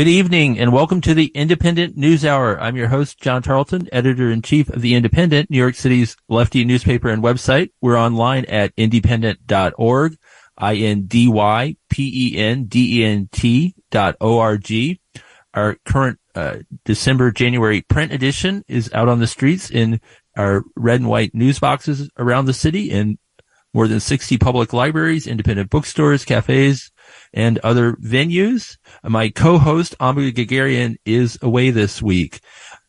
Good evening and welcome to the Indypendent News Hour. I'm your host, John Tarleton, editor in chief of the Indypendent, New York City's lefty newspaper and website. We're online at indypendent.org, I-N-D-Y-P-E-N-D-E-N-T dot O-R-G. Our current uh, December, January print edition is out on the streets in our red and white news boxes around the city in more than 60 public libraries, independent bookstores, cafes, and other venues. My co-host, Amba Guerguerian, is away this week.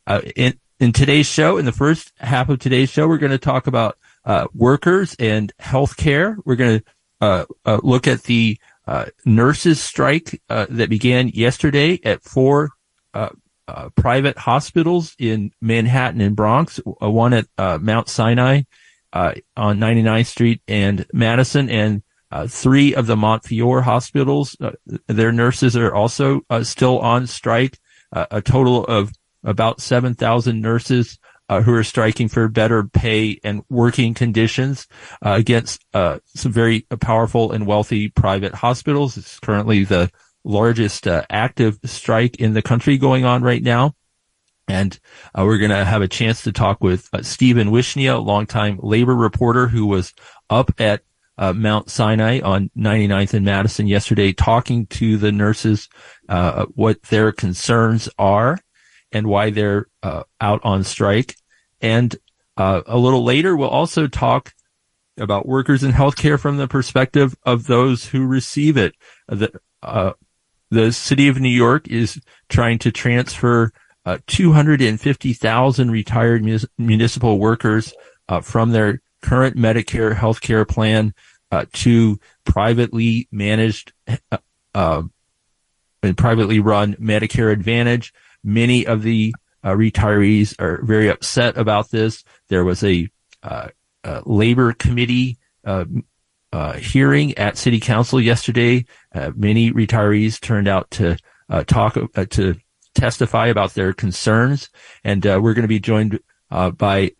Uh, in, in today's show, in the first half of today's show, we're going to talk about uh, workers and healthcare. We're going to uh, uh, look at the uh, nurses strike uh, that began yesterday at four private hospitals in Manhattan and Bronx, one at Mount Sinai on 99th Street and Madison, and uh, three of the Montefiore hospitals, uh, their nurses are also uh, still on strike. Uh, a total of about 7,000 nurses uh, who are striking for better pay and working conditions uh, against some very powerful and wealthy private hospitals. It's currently the largest active strike in the country going on right now. And uh, we're going to have a chance to talk with uh, Steven Wishnia, a longtime labor reporter who was up at uh, Mount Sinai on 99th and Madison yesterday, talking to the nurses uh, what their concerns are and why they're uh, out on strike. And uh, a little later, we'll also talk about workers in healthcare from the perspective of those who receive it. The, uh, the city of New York is trying to transfer uh, 250,000 retired municipal workers from their current Medicare healthcare plan uh, to privately managed uh, uh, and privately run Medicare Advantage. Many of the uh, retirees are very upset about this. There was a, uh, a labor committee uh, hearing at City Council yesterday. many retirees turned out to talk to testify about their concerns, and we're going to be joined by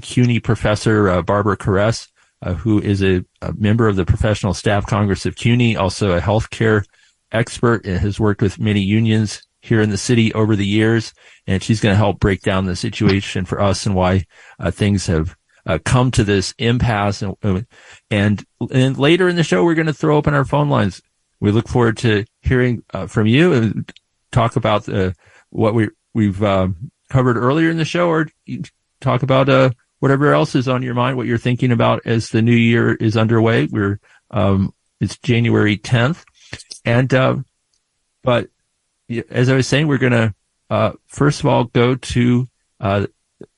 CUNY professor Barbara Caress, uh, who is a, a, member of the Professional Staff Congress of CUNY, also a healthcare expert and has worked with many unions here in the city over the years. And she's going to help break down the situation for us and why uh, things have uh, come to this impasse. And, and, and, later in the show, we're going to throw open our phone lines. We look forward to hearing uh, from you and talk about uh, what we, we've um, covered earlier in the show or talk about uh, whatever else is on your mind, what you're thinking about as the new year is underway. We're, um, it's January 10th. And, uh, but as I was saying, we're going to, uh, first of all, go to, uh,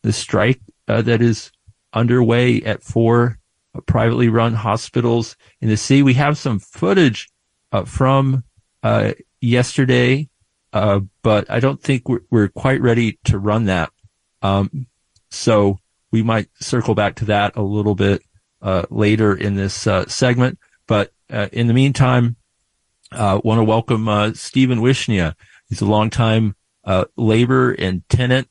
the strike, uh, that is underway at four privately run hospitals in the city. We have some footage, uh, from, uh, yesterday, but I don't think we're, we're, quite ready to run that. Um, so, we might circle back to that a little bit uh, later in this uh, segment. But uh, in the meantime, I uh, want to welcome uh, Steven Wishnia. He's a longtime uh, labor and tenant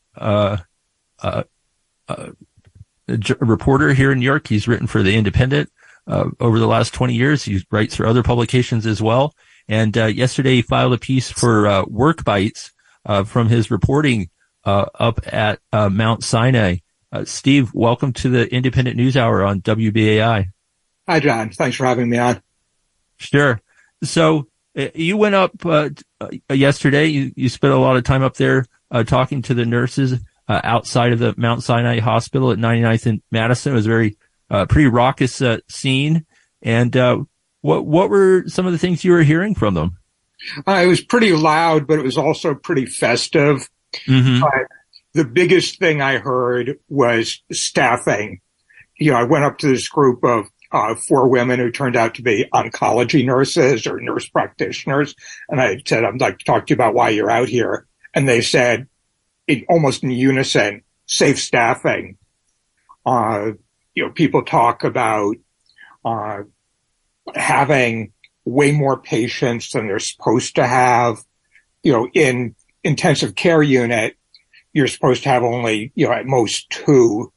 reporter here in New York. He's written for the Indypendent over the last 20 years. He writes for other publications as well. And yesterday he filed a piece for Work Bites from his reporting up at Mount Sinai. Uh, Steve, welcome to the Indypendent News Hour on WBAI. Hi, John. Thanks for having me on. Sure. So uh, you went up uh, uh, yesterday. You, you spent a lot of time up there uh, talking to the nurses uh, outside of the Mount Sinai Hospital at 99th and Madison. It was a very pretty raucous scene. And what what were some of the things you were hearing from them? it was pretty loud, but it was also pretty festive. Mm-hmm. But the biggest thing I heard was staffing. You know, I went up to this group of uh, four women who turned out to be oncology nurses or nurse practitioners. And I said, I'd like to talk to you about why you're out here. And they said, in, almost in unison, safe staffing. Uh, you know, people talk about, uh, having way more patients than they're supposed to have. You know, in intensive care unit, you're supposed to have only, you know, at most two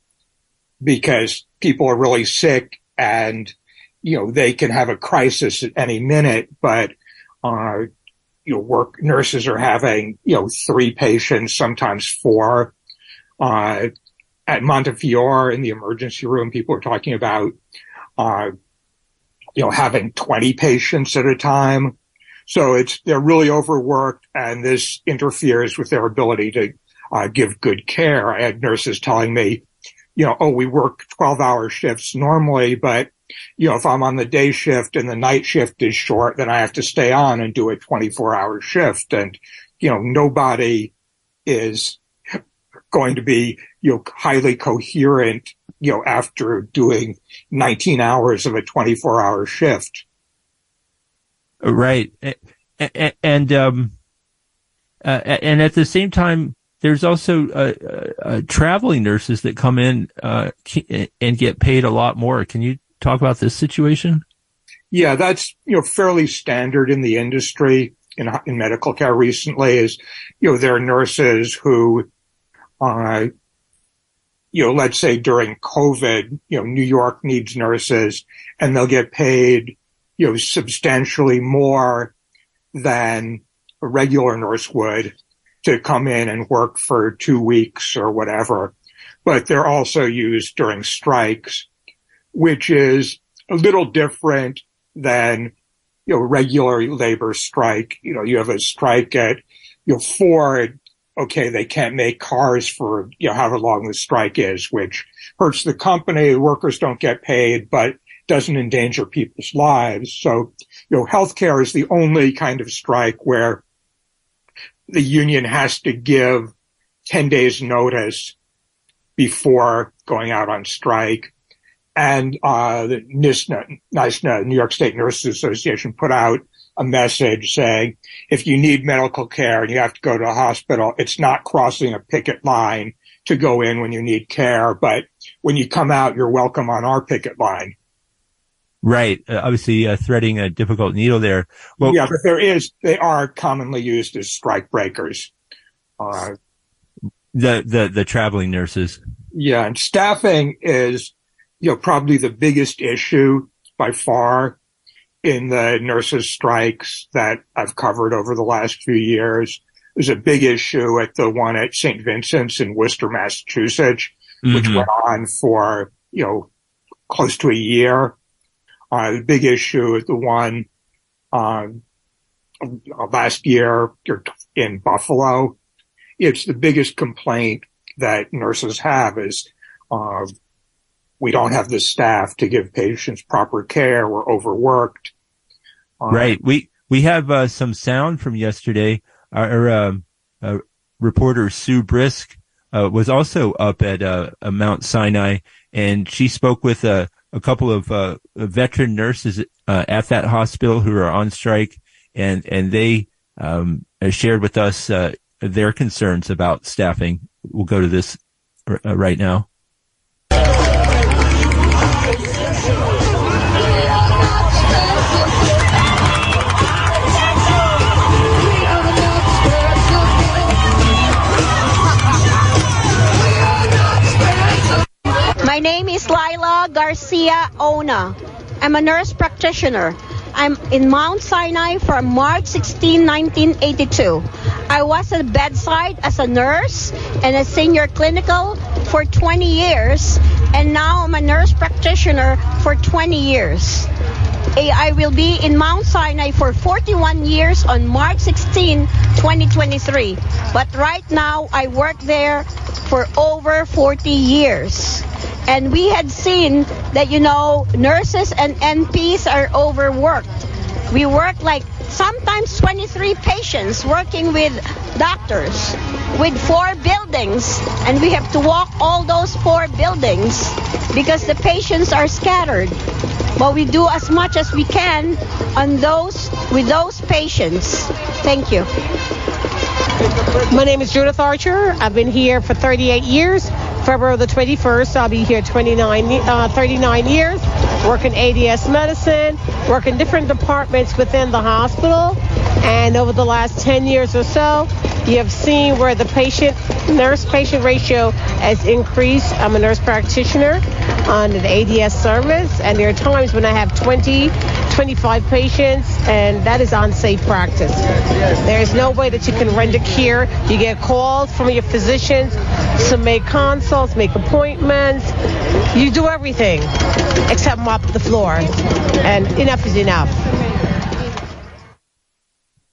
because people are really sick and, you know, they can have a crisis at any minute, but, uh, you know, work nurses are having, you know, three patients, sometimes four. Uh, at Montefiore in the emergency room, people are talking about, uh, you know, having 20 patients at a time. So it's, they're really overworked and this interferes with their ability to uh, give good care. I had nurses telling me, you know, oh, we work 12 hour shifts normally, but you know, if I'm on the day shift and the night shift is short, then I have to stay on and do a 24 hour shift. And, you know, nobody is going to be, you know, highly coherent, you know, after doing 19 hours of a 24 hour shift. Right. And, um, uh, and at the same time, there's also uh, uh, uh traveling nurses that come in uh, and get paid a lot more. Can you talk about this situation? Yeah, that's, you know, fairly standard in the industry in, in medical care recently is, you know, there are nurses who, uh, you know, let's say during COVID, you know, New York needs nurses and they'll get paid, you know, substantially more than a regular nurse would to come in and work for two weeks or whatever. But they're also used during strikes which is a little different than, you know, regular labor strike. You know, you have a strike at, you know, Ford. Okay. They can't make cars for, you know, however long the strike is, which hurts the company. The workers don't get paid, but doesn't endanger people's lives. So, you know, healthcare is the only kind of strike where the union has to give 10 days notice before going out on strike and uh, the NYSNA, NYSNA, New York State Nurses Association, put out a message saying if you need medical care and you have to go to a hospital, it's not crossing a picket line to go in when you need care, but when you come out, you're welcome on our picket line. Right. Uh, obviously, uh, threading a difficult needle there. Well, yeah, but there is, they are commonly used as strike breakers. Uh, the, the, the traveling nurses. Yeah. And staffing is you know, probably the biggest issue by far in the nurses strikes that I've covered over the last few years. There's a big issue at the one at St. Vincent's in Worcester, Massachusetts, mm-hmm. which went on for, you know, close to a year. Uh, the big issue is the one, um, last year in Buffalo. It's the biggest complaint that nurses have is, uh, we don't have the staff to give patients proper care. We're overworked. Um, right. We, we have uh, some sound from yesterday. Our, um, uh, reporter Sue Brisk uh, was also up at uh, Mount Sinai, and she spoke with a couple of uh, veteran nurses uh, at that hospital who are on strike, and and they um, shared with us their concerns about staffing. We'll go to this r- right now. My name is Lila Garcia Ona. I'm a nurse practitioner. I'm in Mount Sinai from March 16, 1982. I was at bedside as a nurse and a senior clinical for 20 years, and now I'm a nurse practitioner for 20 years. Eh, I will be in Mount Sinai for 41 years on March 16, 2023. But right now, I work there for over 40 years and we had seen that you know nurses and NPs are overworked. We work like sometimes 23 patients working with doctors with four buildings and we have to walk all those four buildings because the patients are scattered. But we do as much as we can on those with those patients. Thank you. My name is Judith Archer. I've been here for 38 years. February the 21st, I'll be here 29, uh, 39 years, working ADS medicine, working different departments within the hospital. And over the last 10 years or so, you have seen where the patient nurse patient ratio has increased. I'm a nurse practitioner on the ADS service, and there are times when I have 20, 25 patients, and that is unsafe practice. There is no way that you can render care. You get calls from your physicians to make consults, make appointments. You do everything except mop the floor, and enough is enough.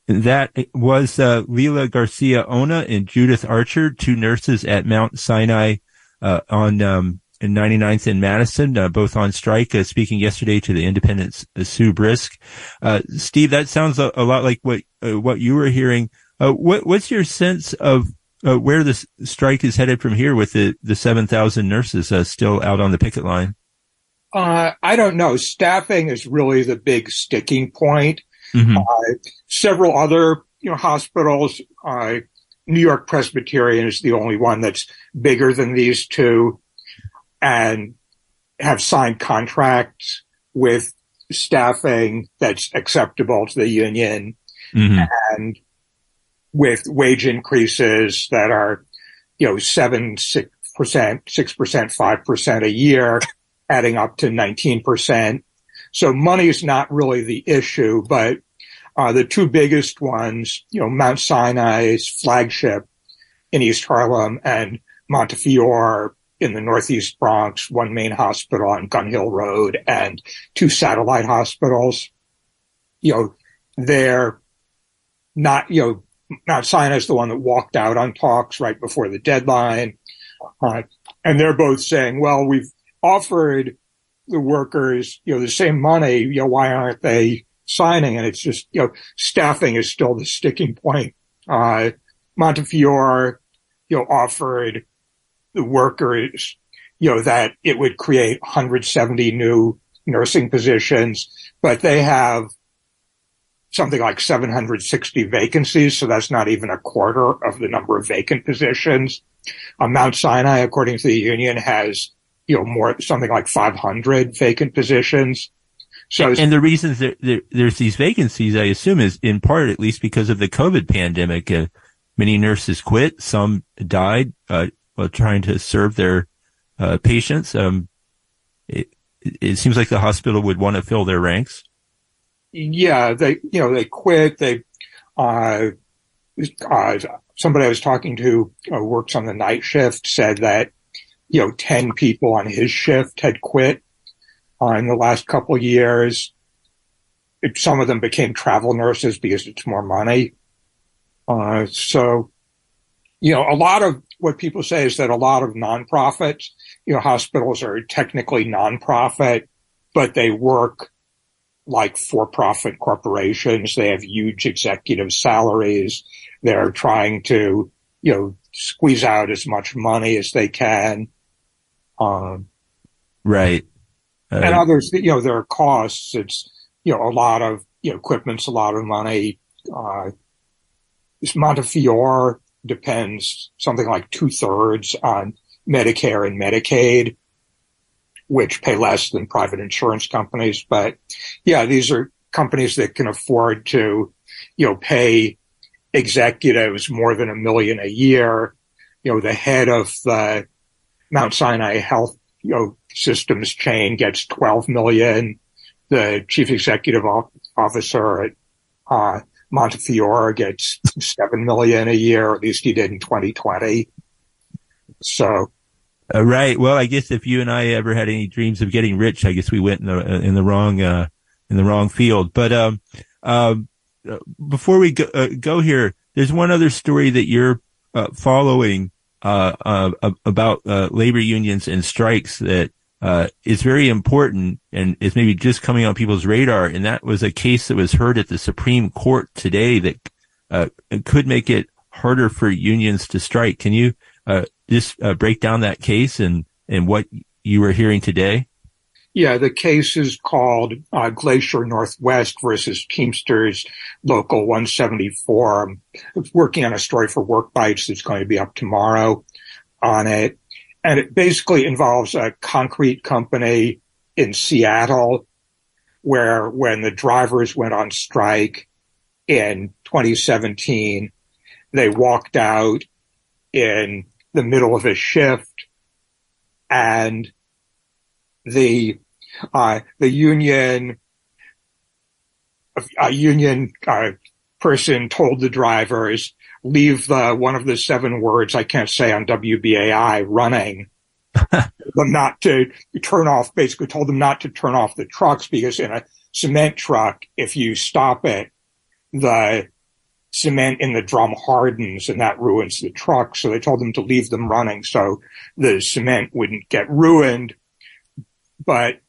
That was uh, Leila Garcia Ona and Judith Archer, two nurses at Mount Sinai uh, on um, 99th in Madison, uh, both on strike, uh, speaking yesterday to the Indypendent uh, Sue Brisk. Uh, Steve, that sounds a, a lot like what what you were hearing. what what's your sense of where the strike is headed from here with the the 7,000 nurses still out on the picket line? I don't know. Staffing is really the big sticking point. Mm-hmm. Uh, several other, you know, hospitals, uh, New York Presbyterian is the only one that's bigger than these two and have signed contracts with staffing that's acceptable to the union mm-hmm. and with wage increases that are, you know, seven, six percent, six percent, five percent a year, adding up to 19%. So money is not really the issue, but uh, the two biggest ones, you know, Mount Sinai's flagship in East Harlem and Montefiore in the Northeast Bronx, one main hospital on Gun Hill Road and two satellite hospitals. You know, they're not, you know, Mount Sinai is the one that walked out on talks right before the deadline. Uh, and they're both saying, well, we've offered the workers, you know, the same money, you know, why aren't they signing? And it's just, you know, staffing is still the sticking point. Uh, Montefiore, you know, offered the workers, you know, that it would create 170 new nursing positions, but they have something like 760 vacancies. So that's not even a quarter of the number of vacant positions. Uh, Mount Sinai, according to the union, has you know, more, something like 500 vacant positions. So, and, and the reasons that there, there's these vacancies, I assume, is in part at least because of the COVID pandemic. Uh, many nurses quit, some died uh, while trying to serve their uh, patients. Um, it, it seems like the hospital would want to fill their ranks. Yeah, they you know they quit. They uh, uh, somebody I was talking to uh, works on the night shift said that you know, 10 people on his shift had quit uh, in the last couple years. It, some of them became travel nurses because it's more money. Uh, so, you know, a lot of what people say is that a lot of nonprofits, you know, hospitals are technically nonprofit, but they work like for-profit corporations. They have huge executive salaries. They're trying to, you know, squeeze out as much money as they can. Um, right. Uh, and others, you know, there are costs. It's, you know, a lot of, you know, equipment's a lot of money. Uh, Montefiore depends something like two thirds on Medicare and Medicaid, which pay less than private insurance companies. But yeah, these are companies that can afford to, you know, pay executives more than a million a year. You know, the head of the Mount Sinai Health you know, Systems chain gets 12 million. The chief executive officer at uh, Montefiore gets 7 million a year, at least he did in 2020. So. Uh, right. Well, I guess if you and I ever had any dreams of getting rich, I guess we went in the, in the wrong, uh, in the wrong field. But, um, um, before we go, uh, go here, there's one other story that you're uh, following uh, uh, about uh, labor unions and strikes that uh, is very important and is maybe just coming on people's radar. And that was a case that was heard at the Supreme Court today that uh, could make it harder for unions to strike. Can you uh, just break down that case and and what you were hearing today? Yeah, the case is called uh, Glacier Northwest versus Teamsters Local 174. I'm working on a story for Work-Bites that's going to be up tomorrow on it. And it basically involves a concrete company in Seattle where when the drivers went on strike in 2017, they walked out in the middle of a shift and the uh, the union a union uh, person told the drivers leave the one of the seven words I can't say on WBAI running. them not to turn off, basically told them not to turn off the trucks because in a cement truck, if you stop it, the cement in the drum hardens and that ruins the truck. So they told them to leave them running so the cement wouldn't get ruined. But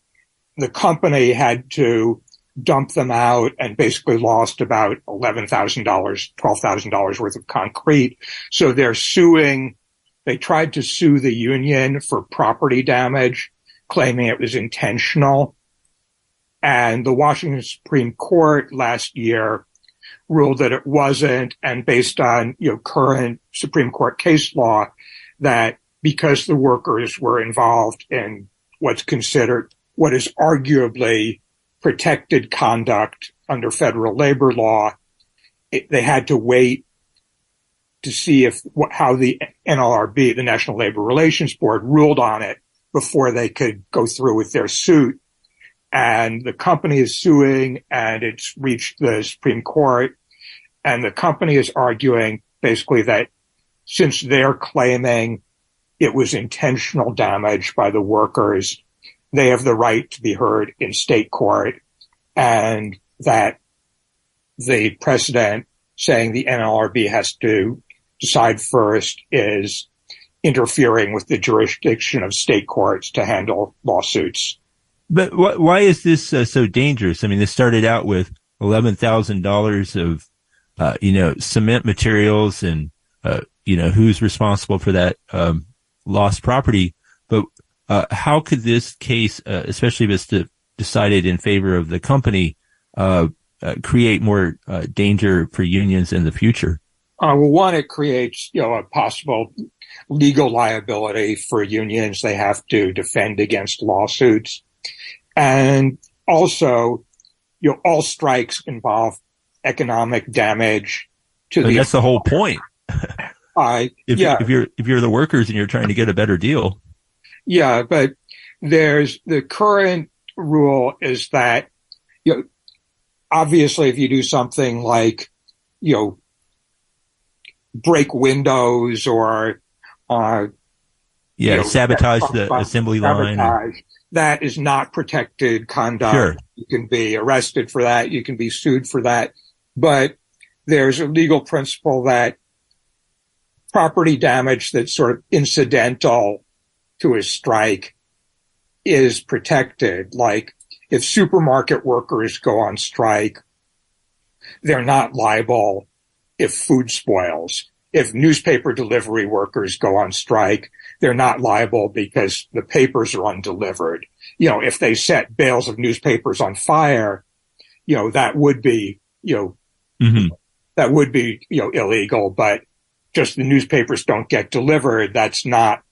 the company had to dump them out and basically lost about $11,000, $12,000 worth of concrete. So they're suing. They tried to sue the union for property damage, claiming it was intentional. And the Washington Supreme Court last year ruled that it wasn't. And based on, you know, current Supreme Court case law that because the workers were involved in what's considered what is arguably protected conduct under federal labor law, it, they had to wait to see if how the NLRB, the National Labor Relations Board, ruled on it before they could go through with their suit. And the company is suing, and it's reached the Supreme Court, and the company is arguing basically that since they're claiming it was intentional damage by the workers, they have the right to be heard in state court and that the precedent saying the NLRB has to decide first is interfering with the jurisdiction of state courts to handle lawsuits. But wh- why is this uh, so dangerous? I mean, this started out with $11,000 of, uh, you know, cement materials and, uh, you know, who's responsible for that, um, lost property. But uh, how could this case, uh, especially if it's de- decided in favor of the company, uh, create more danger for unions in the future? well, one, it creates you know a possible legal liability for unions. They have to defend against lawsuits, and also, you know, all strikes involve economic damage to and the. That's the whole point. I if, yeah. if you're if you're the workers and you're trying to get a better deal. Yeah, but there's the current rule is that, you know, obviously if you do something like, you know, break windows or, uh, yeah, you know, sabotage the sabotage, assembly line. That is not protected conduct. Sure. You can be arrested for that. You can be sued for that. But there's a legal principle that property damage that's sort of incidental to a strike is protected. Like if supermarket workers go on strike, they're not liable if food spoils. If newspaper delivery workers go on strike, they're not liable because the papers are undelivered. You know, if they set bales of newspapers on fire, you know, that would be, you know, mm-hmm. that would be, you know, illegal, but just the newspapers don't get delivered. That's not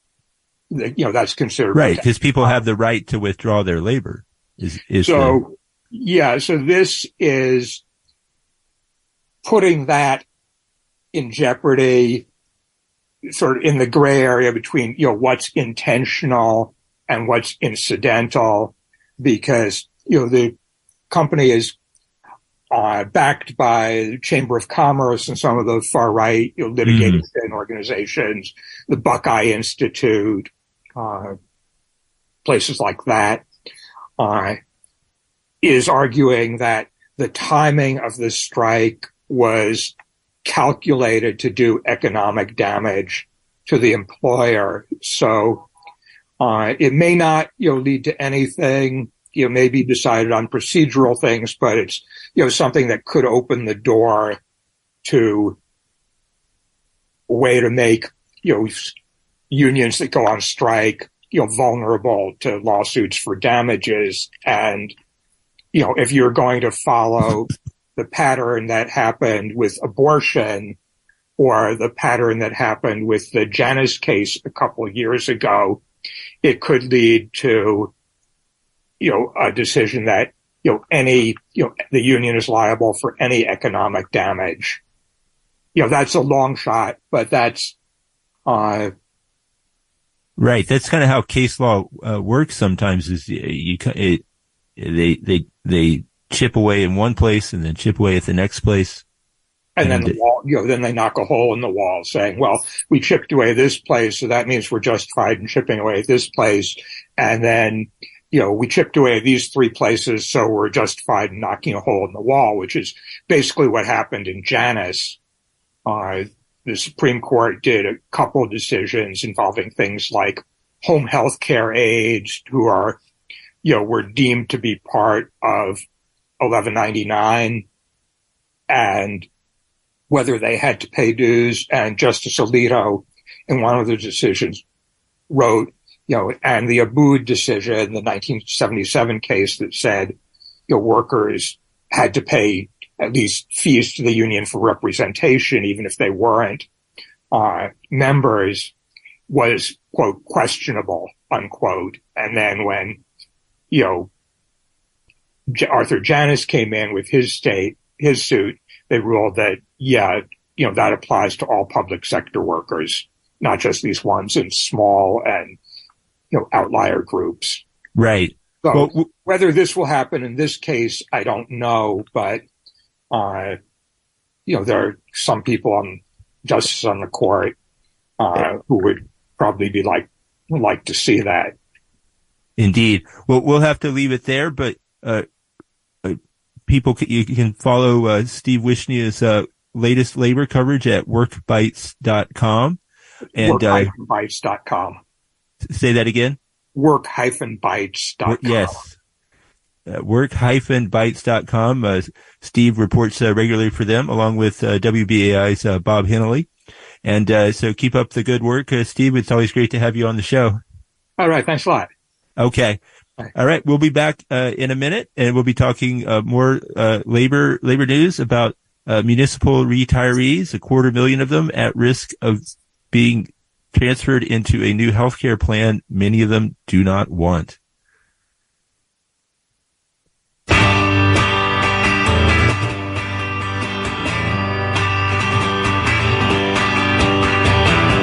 you know, that's considered right because people have the right to withdraw their labor. Is, is so, the... yeah. So this is putting that in jeopardy, sort of in the gray area between, you know, what's intentional and what's incidental because, you know, the company is uh, backed by the Chamber of Commerce and some of the far right you know, litigation mm. organizations, the Buckeye Institute, uh, places like that, uh, is arguing that the timing of the strike was calculated to do economic damage to the employer. So uh, it may not, you know, lead to anything. You know, maybe decided on procedural things, but it's you know something that could open the door to a way to make you know unions that go on strike, you know, vulnerable to lawsuits for damages. And, you know, if you're going to follow the pattern that happened with abortion or the pattern that happened with the Janus case a couple of years ago, it could lead to, you know, a decision that, you know, any, you know, the union is liable for any economic damage. You know, that's a long shot, but that's, uh, Right. That's kind of how case law uh, works sometimes is you, it, they, they, they chip away in one place and then chip away at the next place. And, and then the wall, you know, then they knock a hole in the wall saying, well, we chipped away this place. So that means we're justified in chipping away this place. And then, you know, we chipped away these three places. So we're justified in knocking a hole in the wall, which is basically what happened in Janus. Uh, the Supreme Court did a couple of decisions involving things like home health care aides who are, you know, were deemed to be part of 1199 and whether they had to pay dues. And Justice Alito, in one of the decisions, wrote, you know, and the Abood decision, the 1977 case that said, you know, workers had to pay at least fees to the union for representation, even if they weren't uh, members, was quote questionable unquote. And then when you know Arthur Janus came in with his state his suit, they ruled that yeah, you know that applies to all public sector workers, not just these ones in small and you know outlier groups. Right. So well, w- whether this will happen in this case, I don't know, but uh, you know, there are some people on justice on the court uh, who would probably be like like to see that. Indeed. Well, we'll have to leave it there, but uh, people can, you can follow uh, Steve Wishnia's uh, latest labor coverage at workbites.com and work-bites.com. Say that again. Work-bites.com. Yes uh, work-bites.com. Uh, Steve reports uh, regularly for them along with uh, WBAI's uh, Bob Hennelly. And uh, so keep up the good work, Steve. It's always great to have you on the show. All right. Thanks a lot. Okay. All right. We'll be back uh, in a minute and we'll be talking uh, more uh, labor labor news about municipal retirees, a quarter million of them at risk of being transferred into a new healthcare plan many of them do not want.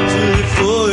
life is full